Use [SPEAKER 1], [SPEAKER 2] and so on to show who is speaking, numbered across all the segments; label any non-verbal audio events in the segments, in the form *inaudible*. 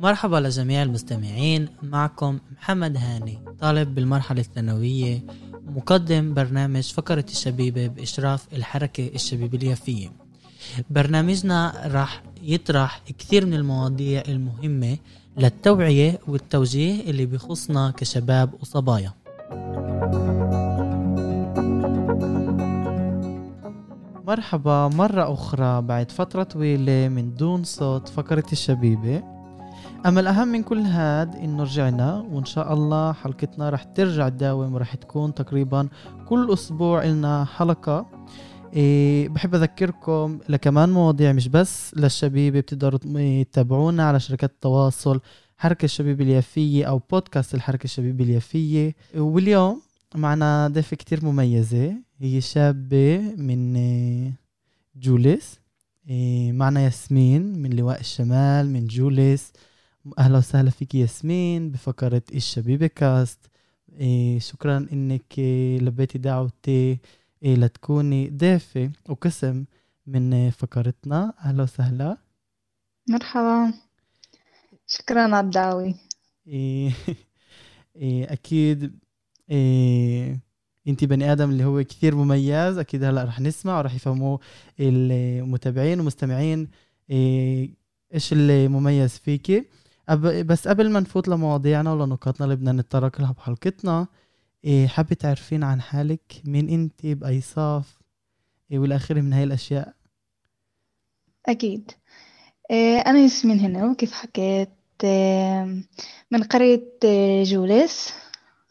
[SPEAKER 1] مرحبا لجميع المستمعين معكم محمد هاني طالب بالمرحلة الثانوية مقدم برنامج فقرة الشبيبة بإشراف الحركة الشبيبة اليافية. برنامجنا راح يطرح كثير من المواضيع المهمة للتوعية والتوجيه اللي بيخصنا كشباب وصبايا. مرحبا مرة أخرى بعد فترة طويلة من دون صوت فقرة الشبيبة. أما الأهم من كل هاد إنه رجعنا وإن شاء الله حلقتنا رح ترجع تداوم ورح تكون تقريبا كل أسبوع إلنا حلقة. إيه بحب أذكركم لكمان مواضيع مش بس للشبيبة بتقدروا تتابعونا على شركات التواصل حركة الشبيبة اليافية أو بودكاست الحركة الشبيبة اليافية. واليوم معنا ضيفة كتير مميزة. هي شابة من آه، جوليس آه، معنا ياسمين من لواء الشمال من جوليس. أهلا وسهلا فيك ياسمين بفقرة الشبيبة كاست آه، شكرا إنك لبيتي دعوتي لتكوني ضيفة وقسم من فقرتنا. أهلا وسهلا.
[SPEAKER 2] مرحبا. شكرا على الدعوة. *laughs*
[SPEAKER 1] أكيد انت بني آدم اللي هو كثير مميز أكيد هلأ رح نسمع ورح يفهموا المتابعين والمستمعين إيه، إيش اللي مميز فيكي بس قبل ما نفوت لمواضيعنا ولنقاطنا اللي بدنا نتطرق لها بحلقتنا إيه، حابة تعرفين عن حالك؟ مين انت؟ بأي صف؟ إيه، والى من هاي الأشياء.
[SPEAKER 2] أكيد. أنا ياسمين هنا وكيف حكيت؟ من قرية جوليس.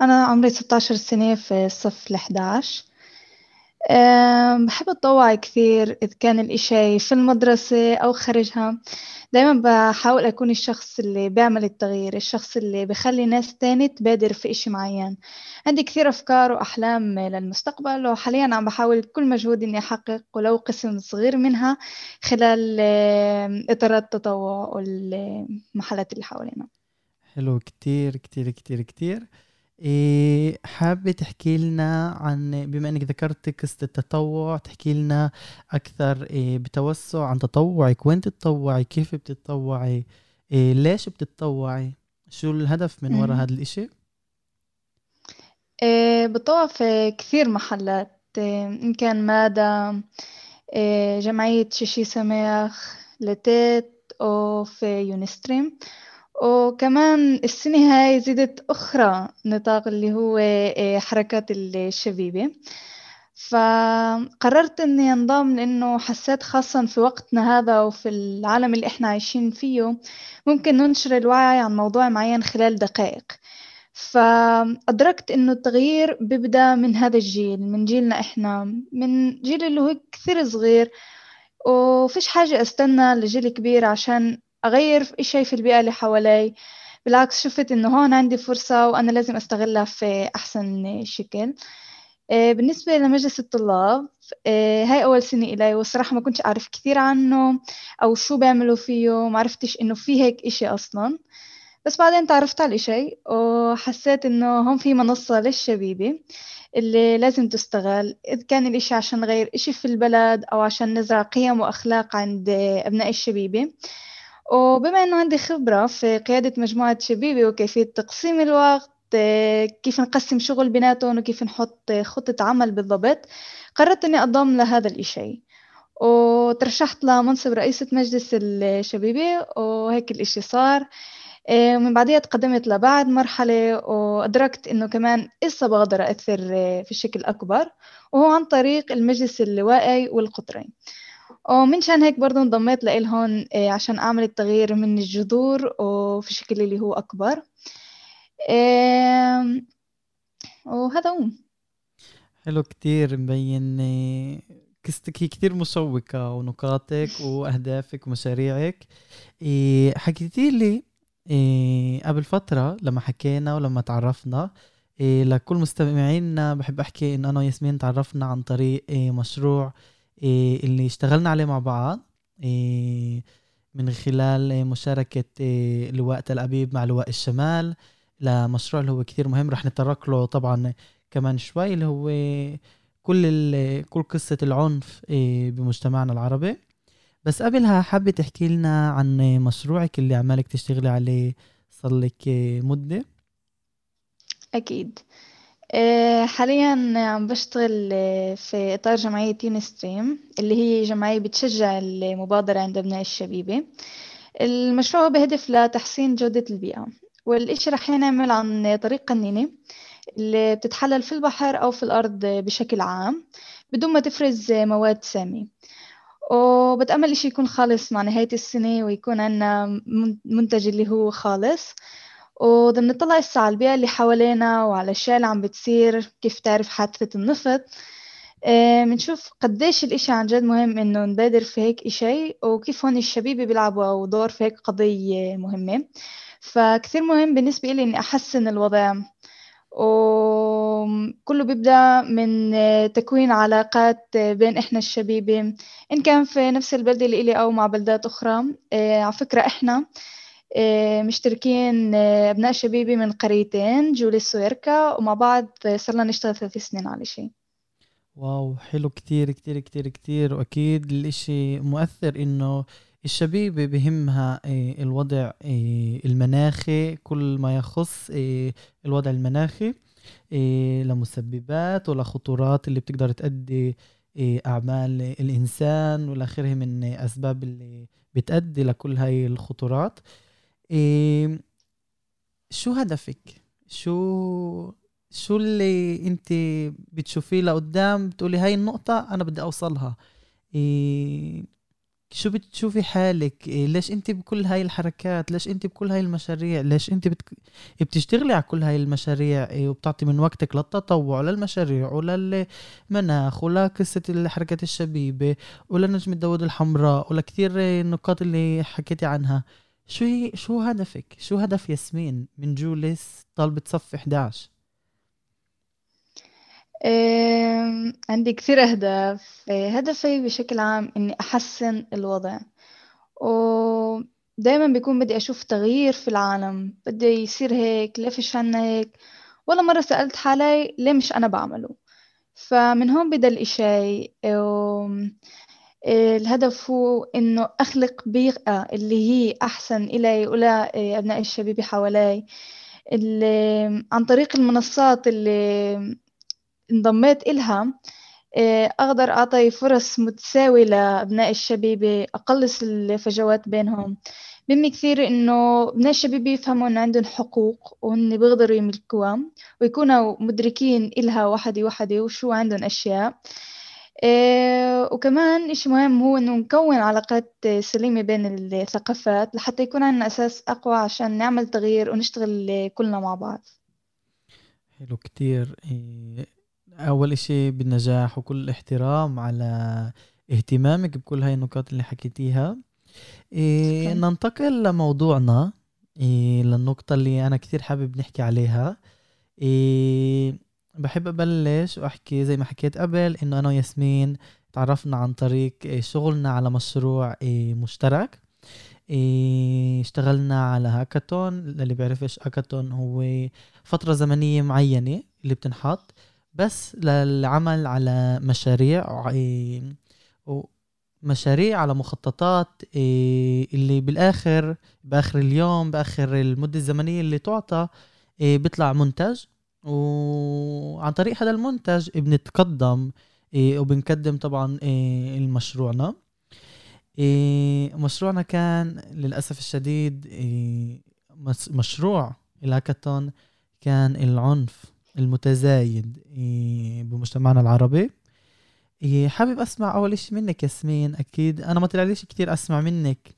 [SPEAKER 2] أنا عمري 16 سنة في الصف الحداش. بحب أتطوع كثير إذا كان الإشي في المدرسة أو خارجها. دايما بحاول أكون الشخص اللي بيعمل التغيير الشخص اللي بخلي ناس تاني تبادر في إشي معين. عندي كثير أفكار وأحلام للمستقبل وحاليا عم بحاول كل مجهود إني أحقق ولو قسم صغير منها خلال إطارات التطوع والمحلات اللي حوالينا.
[SPEAKER 1] حلو كتير كتير كتير كتير إيه حابة تحكي لنا عن بما إنك ذكرت قصة التطوع تحكي لنا أكثر إيه بتوسع عن تطوعك. وين تتطوعي؟ كيف بتتطوعي؟ إيه ليش بتتطوعي؟ شو الهدف من وراء هذا الإشي؟
[SPEAKER 2] إيه بتطوع في كثير محلات. إيه إن كان مادا إيه جمعية شيشي سماخ لتيت أو في يونستريم. وكمان السنة هاي زيدت أخرى نطاق اللي هو آه، حركات الشبيبة. فقررت إني أنضم لأنه حسيت خاصة في وقتنا هذا وفي العالم اللي إحنا عايشين فيه ممكن ننشر الوعي عن موضوع معين خلال دقائق. فأدركت إنه التغيير بيبدأ من هذا الجيل من جيلنا إحنا من جيل اللي هو كثير صغير. وفيش حاجة أستنى لجيل كبير عشان أغير إشي في البيئة اللي حوالي. بالعكس شفت إنه هون عندي فرصة وأنا لازم أستغلها في أحسن شكل. آه، بالنسبة لمجلس الطلاب آه، هاي أول سنة إلي والصراحة ما كنتش أعرف كثير عنه أو شو بيعملوا فيه ما عرفتش إنه في هيك إشي أصلا. بس بعدين تعرفت على الإشي وحسيت إنه هون في منصة للشبيبة اللي لازم تستغل. إذا كان الإشي عشان نغير إشي في البلد أو عشان نزرع قيم وأخلاق عند أبناء الشبيبة. وبما أنه عندي خبرة في قيادة مجموعة شبيبة وكيفية تقسيم الوقت كيف نقسم شغل بيناتهم وكيف نحط خطة عمل بالضبط قررت أني أنضم لهذا الإشي. وترشحت لمنصب رئيسة مجلس الشبيبة وهيك الإشي صار. ومن بعدها تقدمت لبعد مرحلة وأدركت إنه كمان إسا بقدر أثر في شكل أكبر وهو عن طريق المجلس اللوائي والقطري. ومنشان هيك برضه انضميت لإلهن آه، عشان أعمل التغيير من الجذور وفي شكل اللي هو أكبر. وهذا هو.
[SPEAKER 1] حلو كتير مبين آه، قصتك هي كتير مشوقة ونقاطك *laughs* وأهدافك ومشاريعك. آه، حكيتي لي قبل فترة لما حكينا ولما تعرفنا لكل مستمعينا بحب أحكي إنه أنا وياسمين تعرفنا عن طريق مشروع اللي اشتغلنا عليه مع بعض إيه، من خلال مشاركة إيه، لواء تل أبيب مع لواء الشمال لمشروع اللي هو كثير مهم. رح نتطرق له طبعا كمان شوي اللي هو كل كل قصة العنف بمجتمعنا العربي. بس قبلها حابة تحكي لنا عن مشروعك اللي عمالك تشتغلي عليه صار لك مدة؟
[SPEAKER 2] أكيد. حاليا عم بشتغل في إطار جمعية يونستريم اللي هي جمعية بتشجع المبادرة عند أبناء الشبيبة. المشروع بهدف لتحسين جودة البيئة والإشي رح ينعمل عن طريق قنينة اللي بتتحلل في البحر أو في الأرض بشكل عام بدون ما تفرز مواد سامة وبتأمل إشي يكون خالص مع نهاية السنة ويكون عنا منتج اللي هو خالص. وإذا بنطلع على البيئة اللي حوالينا وعلى الأشياء اللي عم بتصير كيف تعرف حادثة النفط. بنشوف قديش الإشي عن جد مهم إنه نبادر في هيك إشي وكيف هون الشبيبة بيلعبوا دور في هيك قضية مهمة. فكثير مهم بالنسبة لي إني أحسن الوضع. وكله بيبدأ من تكوين علاقات بين إحنا الشبيبة. إن كان في نفس البلدة اللي إلي أو مع بلدات أخرى آه، على فكرة إحنا آه، مشتركين آه، أبناء شبيبة من قريتين جولي السويركا ومع بعض صرنا نشتغل ثلاث سنين على شيء.
[SPEAKER 1] واو حلو كتير كتير كتير كتير. وأكيد الإشي مؤثر إنه الشبيبة بهمها آه، الوضع آه، المناخي. كل ما يخص آه، الوضع المناخي لمسببات ولخطورات اللي بتقدر تؤدي أعمال الإنسان والآخره من أسباب اللي بتأدي لكل هاي الخطورات. شو هدفك؟ شو شو اللي أنت بتشوفيه لقدام؟ بتقولي هاي النقطة أنا بدي أوصلها. شو بتشوفي حالك؟ إيه، ليش أنت بكل هاي الحركات؟ ليش أنت بكل هاي المشاريع؟ ليش أنت بتك... بتشتغلي على كل هاي المشاريع؟ إيه، وبتعطي من وقتك للتطوع للمشاريع وللمناخ ولقصة الحركات الشبيبة ولنجمة داود الحمراء ولكثير النقاط اللي حكيتي عنها. شو هي شو هدفك؟ شو هدف ياسمين من جوليس طالبة صف 11
[SPEAKER 2] عندي كثير أهداف. هدفي بشكل عام إني أحسن الوضع. ودايما بيكون بدي أشوف تغيير في العالم. بدي يصير هيك ليه فيش عنا هيك ولا مرة سألت حالي ليه مش أنا بعمله. فمن هون بدا الإشي الهدف هو إنه أخلق بيئة اللي هي أحسن إلي ولا أبناء الشبيبة حوالي. عن طريق المنصات اللي انضميت إلها آه، أقدر أعطي فرص متساوية لأبناء الشبيبة أقلص الفجوات بينهم. بهمني كثير إنه أبناء الشبيبة يفهموا إنه عندهم حقوق وإن بيقدروا يملكوها ويكونوا مدركين إلها وحدة وحدة وشو عندهم أشياء. وكمان إشي مهم هو إنه نكون علاقات سليمة بين الثقافات لحتى يكون عندنا أساس أقوى عشان نعمل تغيير ونشتغل كلنا مع بعض.
[SPEAKER 1] حلو كتير. إيه أول إشي بالنجاح وكل الاحترام على اهتمامك بكل هاي النقاط اللي حكيتيها. إيه ننتقل لموضوعنا. إيه للنقطة اللي أنا كتير حابب نحكي عليها. إيه بحب أبلش وأحكي زي ما حكيت قبل إنه أنا وياسمين تعرفنا عن طريق إيه شغلنا على مشروع إيه مشترك. إيه اشتغلنا على هاكاثون. اللي بيعرفش هاكاثون هو فترة زمنية معينة اللي بتنحط. بس للعمل على مشاريع مشاريع على مخططات اللي بالآخر بآخر اليوم بآخر المدة الزمنية اللي تعطى بيطلع منتج. وعن طريق هذا المنتج بنتقدم وبنقدم طبعا المشروعنا. مشروعنا كان للأسف الشديد مشروع الهاكاثون كان العنف المتزايد إيه، بمجتمعنا العربي. إيه، حابب أسمع أول شيء منك ياسمين أكيد أنا ما طلعليش كتير أسمع منك.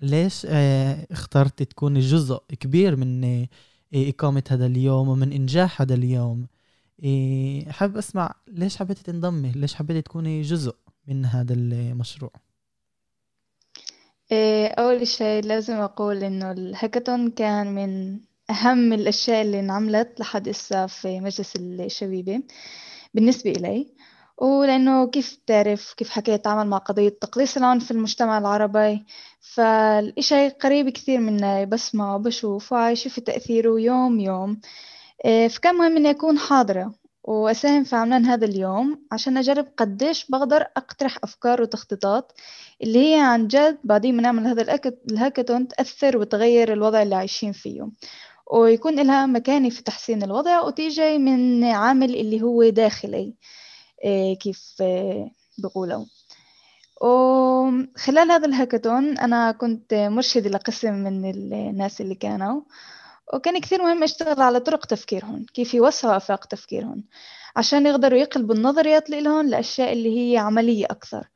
[SPEAKER 1] ليش آه، اخترت تكوني جزء كبير من آه، إقامة هذا اليوم ومن إنجاح هذا اليوم. إيه، حابب أسمع ليش حبيتي تنضمي؟ ليش حبيتي تكوني جزء من هذا المشروع؟
[SPEAKER 2] أول شيء لازم أقول إنه الهاكاثون كان من أهم الأشياء اللي انعملت لحد إسا في مجلس الشبيبة بالنسبة إلي. ولأنه كيف بتعرف كيف حكيت أتعامل مع قضية تقليص العنف في المجتمع العربي فالإشي قريب كثير مني بسمع وبشوف وعايشة في تأثيره يوم يوم. إيه، فكان مهم إني أكون حاضرة وأساهم في عملان هذا اليوم عشان أجرب قديش بقدر أقترح أفكار وتخطيطات اللي هي عن جد بعدين ما نعمل هذا الهاكاثون تأثر وتغير الوضع اللي عايشين فيه. ويكون لها مكاني في تحسين الوضع وتيجي من عامل اللي هو داخلي. كيف إيه، بقولوا وخلال هذا الهاكاثون أنا كنت مرشدة لقسم من الناس اللي كانوا وكان كثير مهم أشتغل على طرق تفكيرهم كيف يوسعوا آفاق تفكيرهم عشان يقدروا يقلبوا النظريات لهم لأشياء اللي هي عملية أكثر.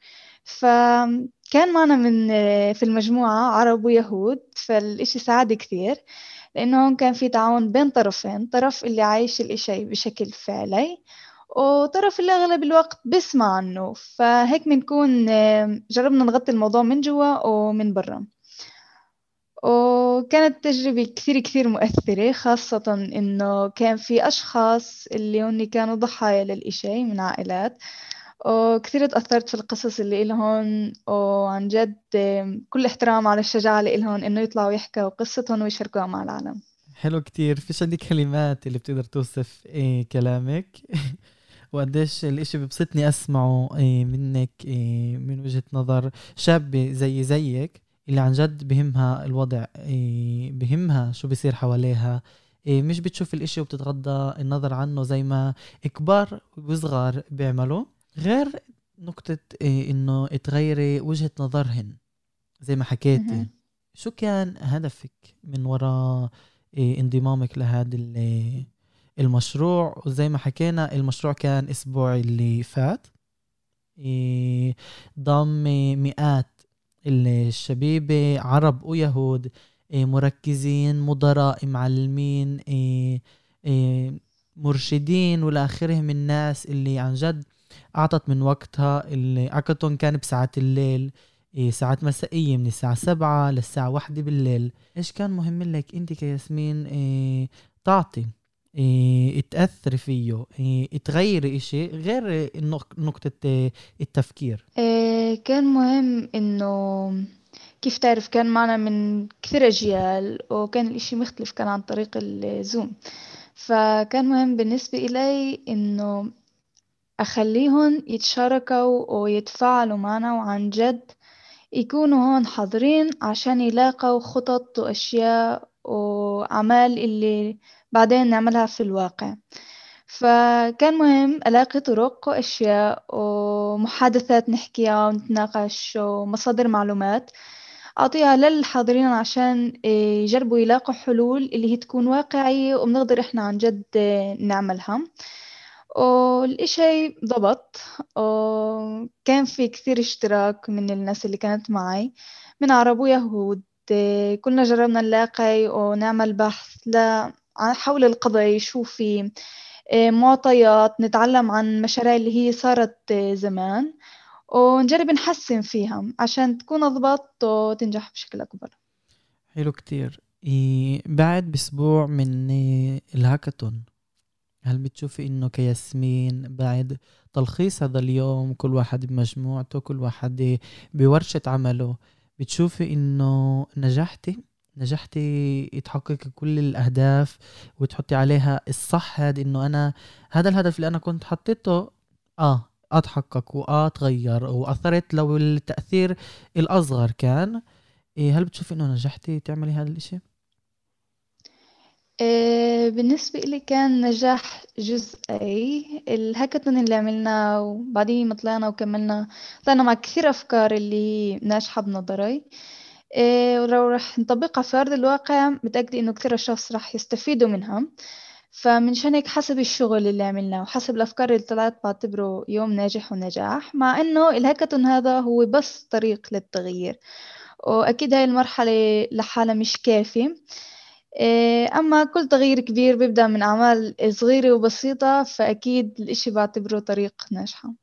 [SPEAKER 2] فكان معنا من في المجموعة عرب ويهود فالإشي ساعد كثير لأنه كان في تعاون بين طرفين طرف اللي عايش الإشي بشكل فعلي وطرف اللي أغلب الوقت بسمع عنه فهيك بنكون جربنا نغطي الموضوع من جوا ومن برا. وكانت تجربة كثير كثير مؤثرة خاصة إنه كان في أشخاص اللي هن كانوا ضحايا للإشي من عائلات. وكثير تأثرت في القصص اللي إلهم وعن جد كل احترام على الشجاعة اللي إلهم إنه يطلعوا يحكوا قصتهم ويشاركوها مع العالم.
[SPEAKER 1] حلو كتير فيش عندي كلمات اللي بتقدر توصف إيه كلامك؟ *laughs* وقديش الإشي ببسطني أسمعه إيه منك إيه من وجهة نظر شابة زي زيك اللي عن جد بهمها الوضع إيه بهمها شو بيصير حواليها. مش بتشوف الإشي وبتتغضى النظر عنه زي ما كبار وصغار بيعملوا غير نقطة إنه تغيري وجهة نظرهن. زي ما حكيتي. شو كان هدفك من وراء انضمامك لهذا المشروع وزي ما حكينا المشروع كان الأسبوع اللي فات. إيه ضم مئات الشبيبة عرب ويهود إيه مركزين مدراء معلمين إيه مرشدين والآخرهم من الناس اللي عن جد أعطت من وقتها اللي عقدتهم كان بساعات الليل ساعات مسائية من الساعة سبعة للساعة واحدة بالليل. إيش كان مهم لك أنت كياسمين تعطي؟ إيه تأثري فيه إيه تغيري إشي غير نقطة إيه التفكير.
[SPEAKER 2] كان مهم إنه كيف تعرف كان معنا من كثير أجيال وكان الإشي مختلف كان عن طريق الزوم. فكان مهم بالنسبة إلي إنه أخليهم يتشاركوا ويتفاعلوا معنا وعن جد يكونوا هون حاضرين عشان يلاقوا خطط وأشياء وأعمال اللي بعدين نعملها في الواقع. فكان مهم ألاقي طرق وأشياء ومحادثات نحكيها ونتناقش ومصادر معلومات. أعطيها للحاضرين عشان يجربوا يلاقوا حلول اللي هي تكون واقعية وبنقدر إحنا عن جد نعملها. والإشي ضبط. وكان في كثير اشتراك من الناس اللي كانت معي من عرب ويهود. كلنا جربنا نلاقي ونعمل بحث. حول القضايا. شو في معطيات نتعلم عن مشاريع اللي هي صارت زمان ونجرب نحسن فيها عشان تكون أضبط وتنجح بشكل أكبر.
[SPEAKER 1] حلو كتير. بعد بأسبوع من الهاكاثون هل بتشوفي إنه كياسمين بعد تلخيص هذا اليوم كل واحد بمجموعته كل واحد بورشة عمله؟ بتشوفي إنه نجحتي نجحتي تحقق كل الأهداف وتحطي عليها الصح. هذا إنه أنا هذا الهدف اللي أنا كنت حطيته آه أتحقق واه تغير وأثرت لو التأثير الأصغر كان. إيه هل بتشوفي إنه نجحتي تعملي هذا الإشي؟
[SPEAKER 2] آه، بالنسبة إلي كان نجاح جزئي الهاكاثون اللي عملناه وبعدين ما طلعنا وكملنا طلعنا مع كثير أفكار اللي ناجحة بنظري. آه، ولو رح نطبقها في أرض الواقع متأكدة إنه كثير أشخاص رح يستفيدوا منها. فمنشان هيك حسب الشغل اللي عملناه وحسب الأفكار اللي طلعت بعتبره يوم ناجح ونجاح مع إنه الهاكاثون هذا هو بس طريق للتغيير. وأكيد هاي المرحلة لحالها مش كافية. أما كل تغيير كبير بيبدأ من أعمال صغيرة وبسيطة فأكيد الإشي بعتبره طريق ناجحة.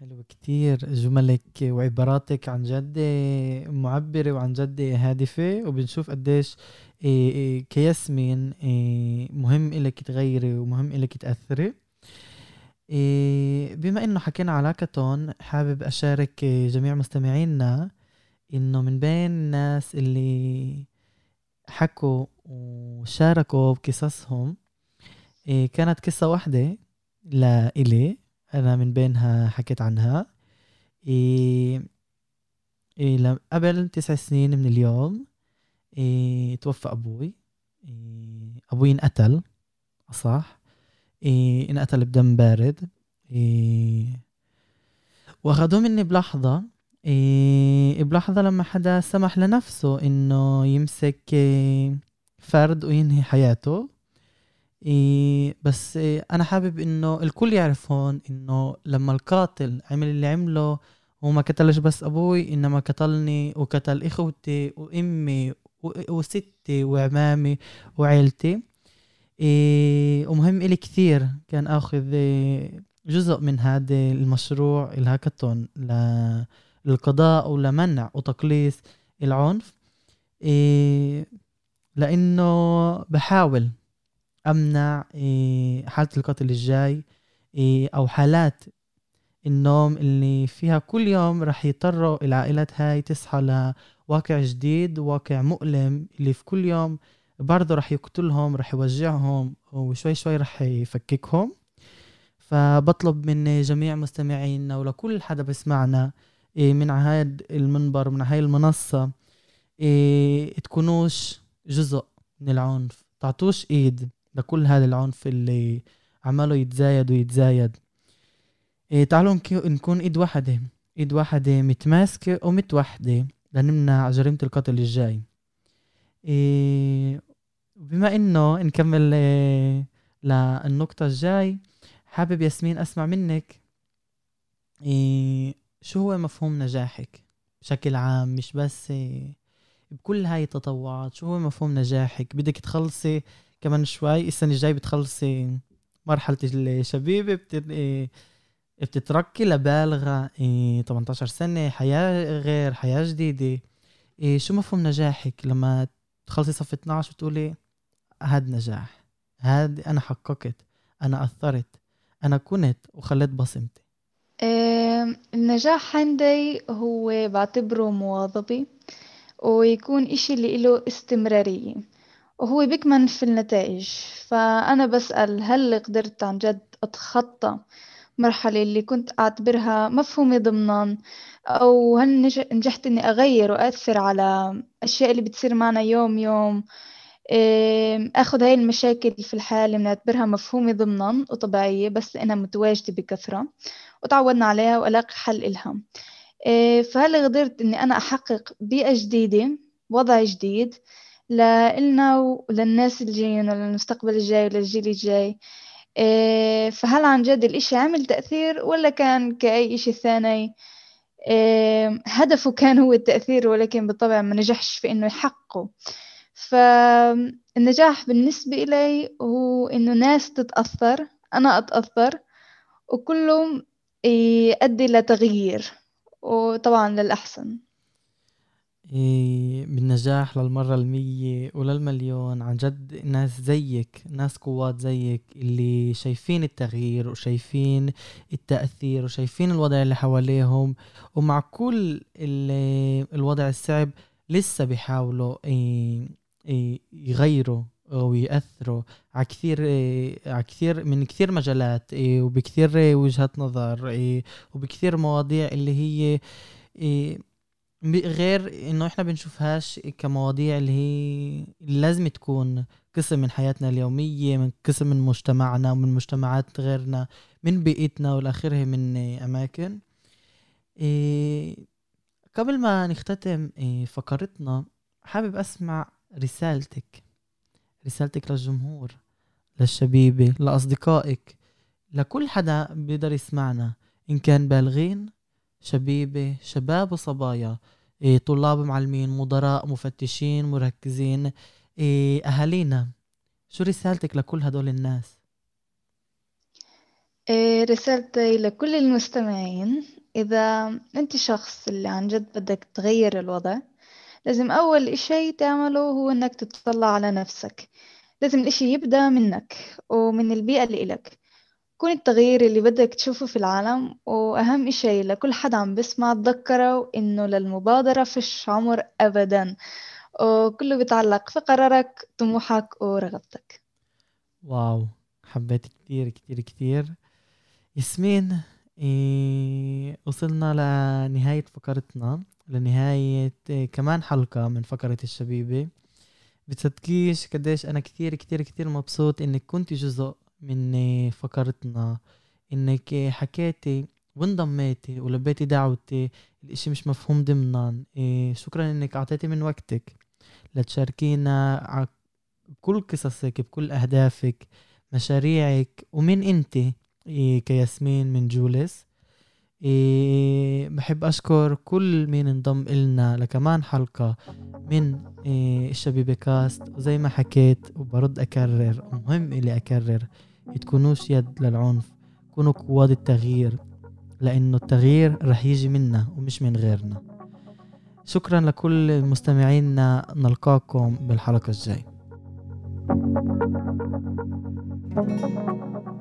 [SPEAKER 1] حلو كتير. جملك وعباراتك عن جد معبرة وعن جد هادفة وبنشوف قديش إيه، إيه، كياسمين مهم إلك تغيري ومهم إلك تأثري. بما إنه حكينا على هاكاثون حابب أشارك جميع مستمعينا إنه من بين الناس اللي حكوا وشاركوا بقصصهم. إيه، كانت قصة واحدة لإلي. أنا من بينها حكيت عنها. إيه إيه قبل تسع سنين من اليوم توفى أبوي. أبوي انقتل صح انقتل بدم بارد. واخدوه مني بلحظة. بلحظة لما حدا سمح لنفسه إنه يمسك إيه فرد وينهي حياته. إيه بس إيه أنا حابب إنه الكل يعرف هون إنه لما القاتل عمل اللي عمله هو ما قتلش بس أبوي إنما قتلني وقتل إخوتي وأمي وستي وعمامي وعيلتي. إيه ومهم إلي كثير كان أخذ جزء من هذا المشروع الهاكاثون للقضاء ولمنع وتقليص العنف إيه لأنه بحاول أمنع إيه حالة القتل الجاي إيه أو حالات النوم اللي فيها كل يوم رح يضطروا العائلات هاي تصحى لواقع جديد واقع مؤلم اللي في كل يوم برضه رح يقتلهم رح يوجعهم وشوي شوي رح يفككهم. فبطلب من جميع مستمعينا ولكل حدا بسمعنا من هاد المنبر من هاي المنصة إيه، تكونوش جزء من العنف. تعطوش إيد لكل هذا العنف اللي عماله يتزايد ويتزايد. إيه تعالوا نكون إيد واحدة. إيد واحدة متماسكة ومتوحدة لنمنع جريمة القتل الجاي. إيه بما إنه نكمل إيه للنقطة الجاي حابب ياسمين أسمع منك. إيه شو هو مفهوم نجاحك بشكل عام؟ مش بس إيه بكل هاي التطوعات شو هو مفهوم نجاحك؟ بدك تخلصي كمان شوي السنة الجاي بتخلصي مرحلة الشبيبة. إيه بتتركي لبالغة إيه 18 سنة حياة غير حياة جديدة. إيه شو مفهوم نجاحك لما تخلصي صف 12 وتقولي هاد نجاح هاد أنا حققت أنا أثرت أنا كنت وخليت بصمتي؟
[SPEAKER 2] إيه النجاح عندي هو بعتبره مواظبة ويكون إشي اللي له استمرارية وهو بيكمن في النتائج. فأنا بسأل هل قدرت عن جد أتخطى مرحلة اللي كنت أعتبرها مفهومة ضمنا؟ أو هل نجحت إني أغير وأثر على أشياء اللي بتصير معنا يوم يوم أخذ هاي المشاكل في الحياة اللي بنعتبرها مفهومة ضمنا وطبيعية بس إنها متواجدة بكثرة وتعودنا عليها وألاقي حل إلها. فهل قدرت إني أنا أحقق بيئة جديدة وضع جديد لإلنا وللناس الجايين وللمستقبل الجاي وللجيل الجاي. إيه، فهل عن جد الإشي عمل تأثير ولا كان كأي إشي ثاني؟ إيه، هدفه كان هو التأثير ولكن بالطبع ما نجحش في إنه يحققه. فالنجاح بالنسبة إلي هو إنه ناس تتأثر أنا أتأثر وكلهم يؤدي لتغيير وطبعا للأحسن.
[SPEAKER 1] بالنجاح للمرة المية وللمليون عن جد ناس زيك ناس قوات زيك اللي شايفين التغيير وشايفين التأثير وشايفين الوضع اللي حواليهم ومع كل الوضع الصعب لسه بيحاولوا يغيروا ويأثروا على كثير على كثير من كثير مجالات وبكثير وجهات نظر وبكثير مواضيع اللي هي غير إنه إحنا بنشوفهاش كمواضيع اللي هي لازم تكون قسم من حياتنا اليومية من قسم من مجتمعنا ومن مجتمعات غيرنا من بيئتنا والآخره من أماكن. قبل ما نختتم فقرتنا حابب أسمع رسالتك رسالتك للجمهور للشبيبة لأصدقائك لكل حدا بيقدر يسمعنا. إن كان بالغين شبيبة شباب وصبايا. إيه طلاب معلمين مدراء مفتشين مركزين. إيه أهالينا شو رسالتك لكل هدول الناس؟
[SPEAKER 2] إيه رسالتي لكل المستمعين. إذا أنت شخص اللي عن جد بدك تغير الوضع لازم أول إشي تعمله هو إنك تطلع على نفسك. لازم الإشي يبدأ منك ومن البيئة اللي إلك. كون التغيير اللي بدك تشوفه في العالم وأهم إشي لكل حدا عم بسمع تذكروا إنه للمبادرة فيش عمر أبدا. وكله بيتعلق في قرارك طموحك ورغبتك.
[SPEAKER 1] واو حبيت كتير كتير كتير. ياسمين إيه وصلنا لنهاية فقرتنا. لنهاية إيه كمان حلقة من فقرة الشبيبة. بتصدقيش قديش أنا كتير كتير كتير مبسوط إنك كنت جزء من إيه فقرتنا. إنك حكيتي وانضميتي ولبيتي دعوتي الاشي مش مفهوم ضمنا. شكرا إنك أعطيتي من وقتك لتشاركينا بكل قصصك بكل أهدافك مشاريعك. ومين إيه كياسمين من جولس إيه بحب أشكر كل مين انضم إلنا لكمان حلقة من إيه الشبيبة كاست وزي ما حكيت وبرد أكرر ومهم إلي أكرر تكونوش يد للعنف كونوا قواد التغيير لأنه التغيير رح يجي منا ومش من غيرنا. شكرا لكل مستمعينا نلقاكم بالحلقة الجاي. thank you